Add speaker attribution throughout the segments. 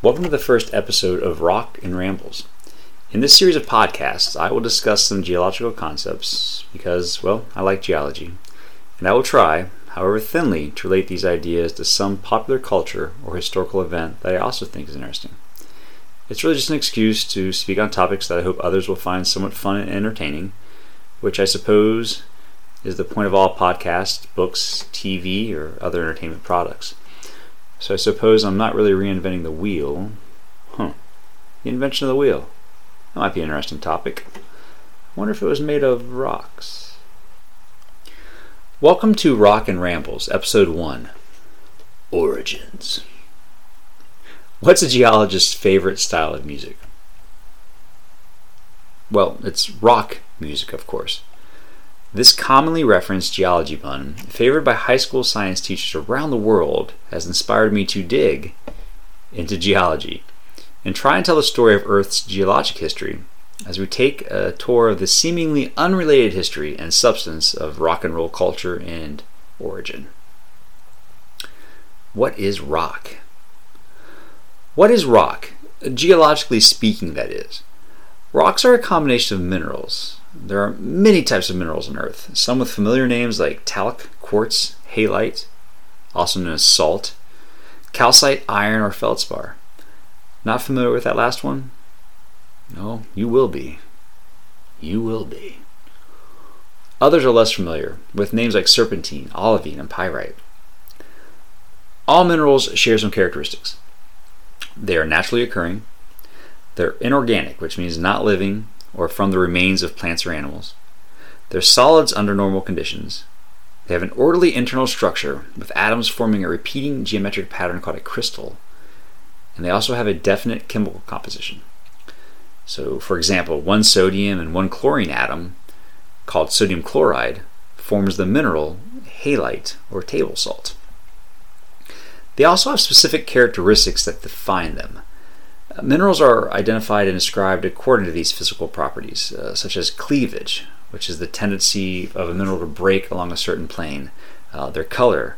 Speaker 1: Welcome to the first episode of Rock and Rambles. In this series of podcasts, I will discuss some geological concepts because, well, I like geology. And I will try, however thinly, to relate these ideas to some popular culture or historical event that I also think is interesting. It's really just an excuse to speak on topics that I hope others will find somewhat fun and entertaining, which I suppose is the point of all podcasts, books, TV, or other entertainment products. So I suppose I'm not really reinventing the wheel. Huh. The invention of the wheel. That might be an interesting topic. I wonder if it was made of rocks. Welcome to Rock and Rambles, Episode 1 Origins. What's a geologist's favorite style of music? Well, it's rock music, of course. This commonly referenced geology pun, favored by high school science teachers around the world, has inspired me to dig into geology and try and tell the story of Earth's geologic history as we take a tour of the seemingly unrelated history and substance of rock and roll culture and origin. What is rock? What is rock? Geologically speaking, that is. Rocks are a combination of minerals, there are many types of minerals on Earth, some with familiar names like talc, quartz, halite, also known as salt, calcite, iron, or feldspar. Not familiar with that last one? No, you will be. You will be. Others are less familiar, with names like serpentine, olivine, and pyrite. All minerals share some characteristics. They are naturally occurring, they're inorganic, which means not living, or from the remains of plants or animals. They're solids under normal conditions. They have an orderly internal structure with atoms forming a repeating geometric pattern called a crystal. And they also have a definite chemical composition. So, for example, one sodium and one chlorine atom, called sodium chloride, forms the mineral halite or table salt. They also have specific characteristics that define them. Minerals are identified and described according to these physical properties, uh, such as cleavage, which is the tendency of a mineral to break along a certain plane, uh, their color,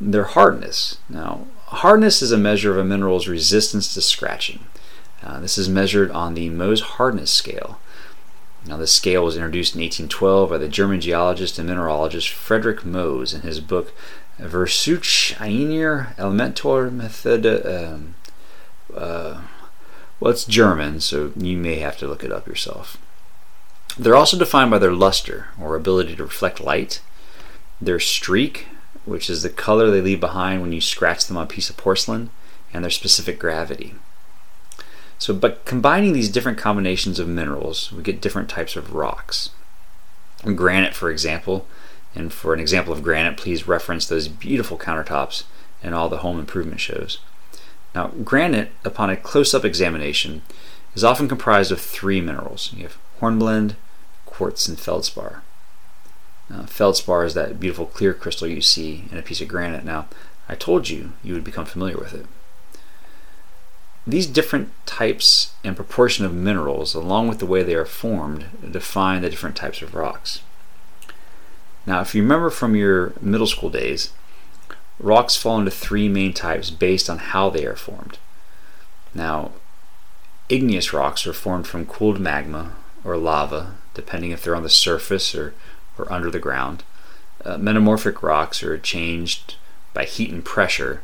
Speaker 1: their hardness. Now, hardness is a measure of a mineral's resistance to scratching. Uh, this is measured on the Mohs hardness scale. Now, this scale was introduced in 1812 by the German geologist and mineralogist Friedrich Mohs in his book Versuch einer Elementar Methode. Um, well, it's German, so you may have to look it up yourself. They're also defined by their luster, or ability to reflect light, their streak, which is the color they leave behind when you scratch them on a piece of porcelain, and their specific gravity. So, by combining these different combinations of minerals, we get different types of rocks. Granite, for example, and for an example of granite, please reference those beautiful countertops in all the home improvement shows. Now, granite, upon a close up examination, is often comprised of three minerals. You have hornblende, quartz, and feldspar. Now, feldspar is that beautiful clear crystal you see in a piece of granite. Now, I told you you would become familiar with it. These different types and proportion of minerals, along with the way they are formed, define the different types of rocks. Now, if you remember from your middle school days, Rocks fall into three main types based on how they are formed. Now, igneous rocks are formed from cooled magma or lava, depending if they're on the surface or, or under the ground. Uh, metamorphic rocks are changed by heat and pressure.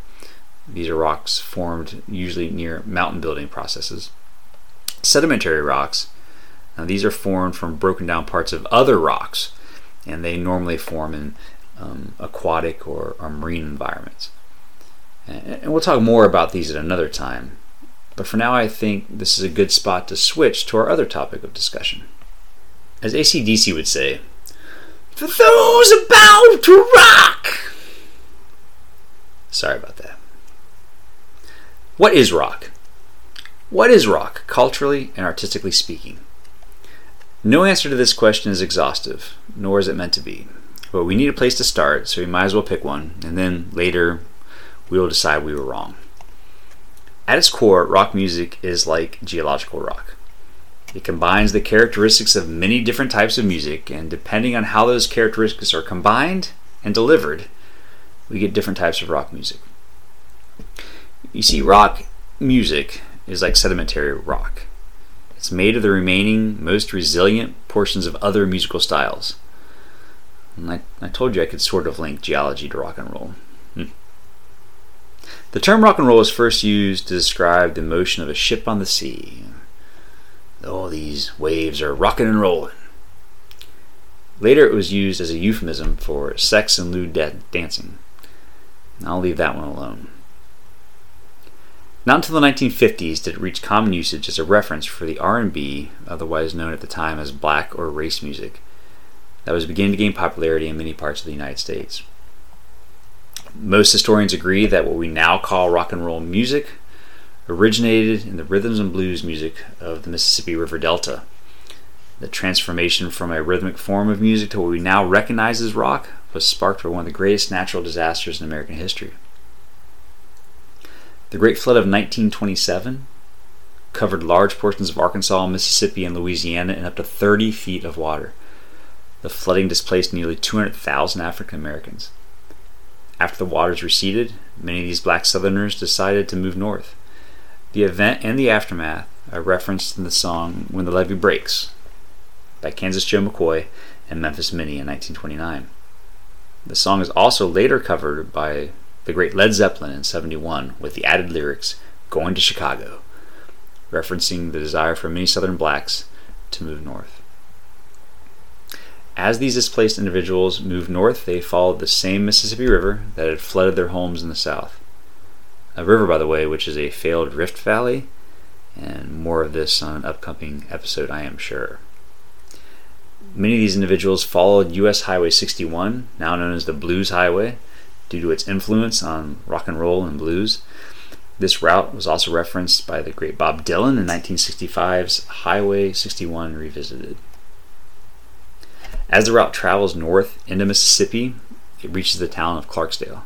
Speaker 1: These are rocks formed usually near mountain building processes. Sedimentary rocks, now these are formed from broken down parts of other rocks, and they normally form in um, aquatic or, or, marine environments. And, we'll talk more about these at another time. But for now, I think this is a good spot to switch to our other topic of discussion. As ACDC would say, for those about to rock! Sorry about that. What is rock? What is rock, culturally and artistically speaking? No answer to this question is exhaustive, nor is it meant to be. But we need a place to start, so we might as well pick one, and then later we will decide we were wrong. At its core, rock music is like geological rock. It combines the characteristics of many different types of music, and depending on how those characteristics are combined and delivered, we get different types of rock music. You see, rock music is like sedimentary rock. It's made of the remaining, most resilient portions of other musical styles. I, I told you I could sort of link geology to rock and roll. Hmm. The term rock and roll was first used to describe the motion of a ship on the sea. Oh, these waves are rocking and rolling. Later, it was used as a euphemism for sex and lewd da- dancing. I'll leave that one alone. Not until the 1950s did it reach common usage as a reference for the R&B, otherwise known at the time as black or race music, that was beginning to gain popularity in many parts of the United States. Most historians agree that what we now call rock and roll music originated in the rhythms and blues music of the Mississippi River Delta. The transformation from a rhythmic form of music to what we now recognize as rock was sparked by one of the greatest natural disasters in American history. The Great Flood of 1927 covered large portions of Arkansas, Mississippi, and Louisiana in up to 30 feet of water. The flooding displaced nearly 200,000 African Americans. After the waters receded, many of these black Southerners decided to move north. The event and the aftermath are referenced in the song When the Levee Breaks by Kansas Joe McCoy and Memphis Minnie in 1929. The song is also later covered by the great Led Zeppelin in 71 with the added lyrics Going to Chicago, referencing the desire for many Southern blacks to move north. As these displaced individuals moved north, they followed the same Mississippi River that had flooded their homes in the south. A river, by the way, which is a failed rift valley, and more of this on an upcoming episode, I am sure. Many of these individuals followed U.S. Highway 61, now known as the Blues Highway, due to its influence on rock and roll and blues. This route was also referenced by the great Bob Dylan in 1965's Highway 61 Revisited. As the route travels north into Mississippi, it reaches the town of Clarksdale.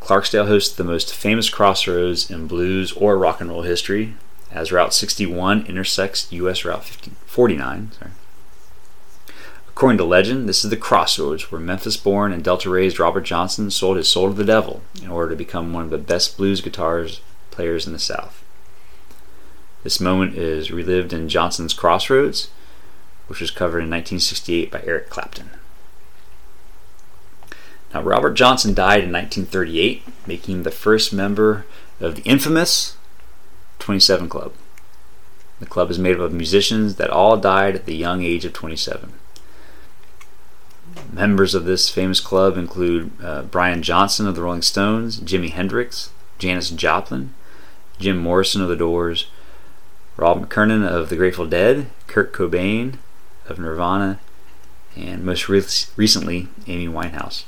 Speaker 1: Clarksdale hosts the most famous crossroads in blues or rock and roll history, as Route 61 intersects U.S. Route 50, 49. Sorry. According to legend, this is the crossroads where Memphis born and Delta raised Robert Johnson sold his soul to the devil in order to become one of the best blues guitars players in the South. This moment is relived in Johnson's Crossroads, which was covered in 1968 by Eric Clapton. Now, Robert Johnson died in 1938, making him the first member of the infamous 27 Club. The club is made up of musicians that all died at the young age of 27. Members of this famous club include uh, Brian Johnson of the Rolling Stones, Jimi Hendrix, Janis Joplin, Jim Morrison of the Doors, Rob McKernan of the Grateful Dead, Kurt Cobain of Nirvana, and most re- recently, Amy Winehouse.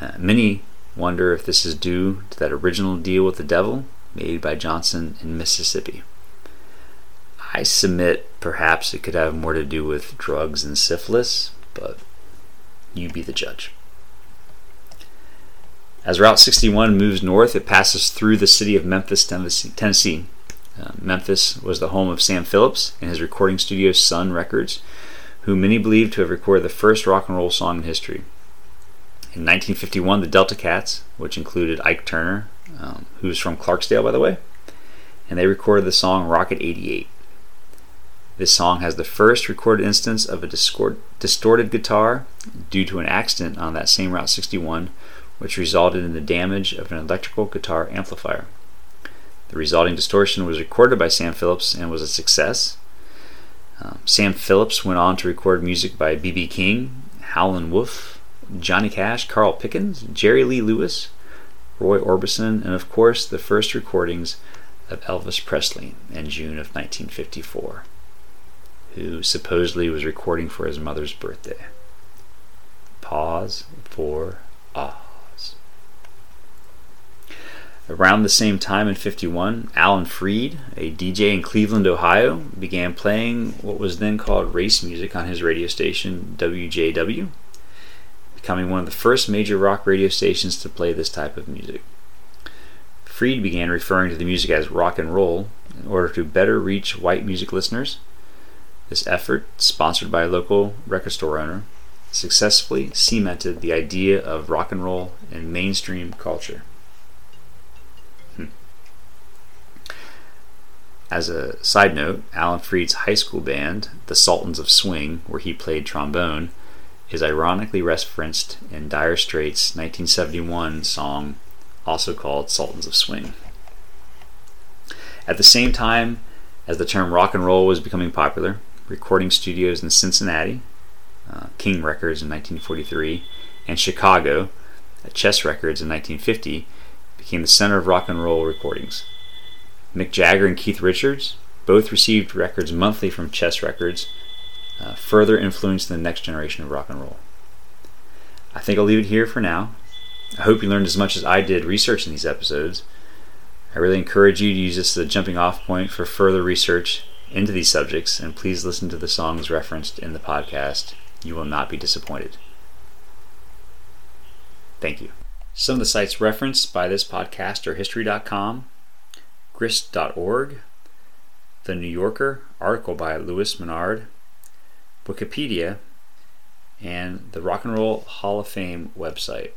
Speaker 1: Uh, many wonder if this is due to that original deal with the devil made by Johnson in Mississippi. I submit perhaps it could have more to do with drugs and syphilis, but you be the judge. As Route 61 moves north, it passes through the city of Memphis, Tennessee. Uh, Memphis was the home of Sam Phillips and his recording studio Sun Records, who many believe to have recorded the first rock and roll song in history. In 1951, the Delta Cats, which included Ike Turner, um, who's from Clarksdale, by the way, and they recorded the song Rocket 88. This song has the first recorded instance of a distorted guitar due to an accident on that same Route 61, which resulted in the damage of an electrical guitar amplifier. The resulting distortion was recorded by Sam Phillips and was a success. Um, Sam Phillips went on to record music by B.B. King, Howlin' Wolf, Johnny Cash, Carl Perkins, Jerry Lee Lewis, Roy Orbison, and of course the first recordings of Elvis Presley in June of 1954 who supposedly was recording for his mother's birthday. Pause for Oz. Around the same time in 51, Alan Freed, a DJ in Cleveland, Ohio, began playing what was then called race music on his radio station WJW, becoming one of the first major rock radio stations to play this type of music. Freed began referring to the music as rock and roll in order to better reach white music listeners this effort, sponsored by a local record store owner, successfully cemented the idea of rock and roll in mainstream culture. As a side note, Alan Freed's high school band, the Sultans of Swing, where he played trombone, is ironically referenced in Dire Straits' 1971 song, also called Sultans of Swing. At the same time as the term rock and roll was becoming popular, recording studios in Cincinnati, uh, King Records in 1943, and Chicago, Chess Records in 1950, became the center of rock and roll recordings. Mick Jagger and Keith Richards both received records monthly from Chess Records, uh, further influencing the next generation of rock and roll. I think I'll leave it here for now. I hope you learned as much as I did researching these episodes. I really encourage you to use this as a jumping off point for further research into these subjects, and please listen to the songs referenced in the podcast. You will not be disappointed. Thank you. Some of the sites referenced by this podcast are history.com, grist.org, The New Yorker, article by Louis Menand, Wikipedia, and the Rock and Roll Hall of Fame website.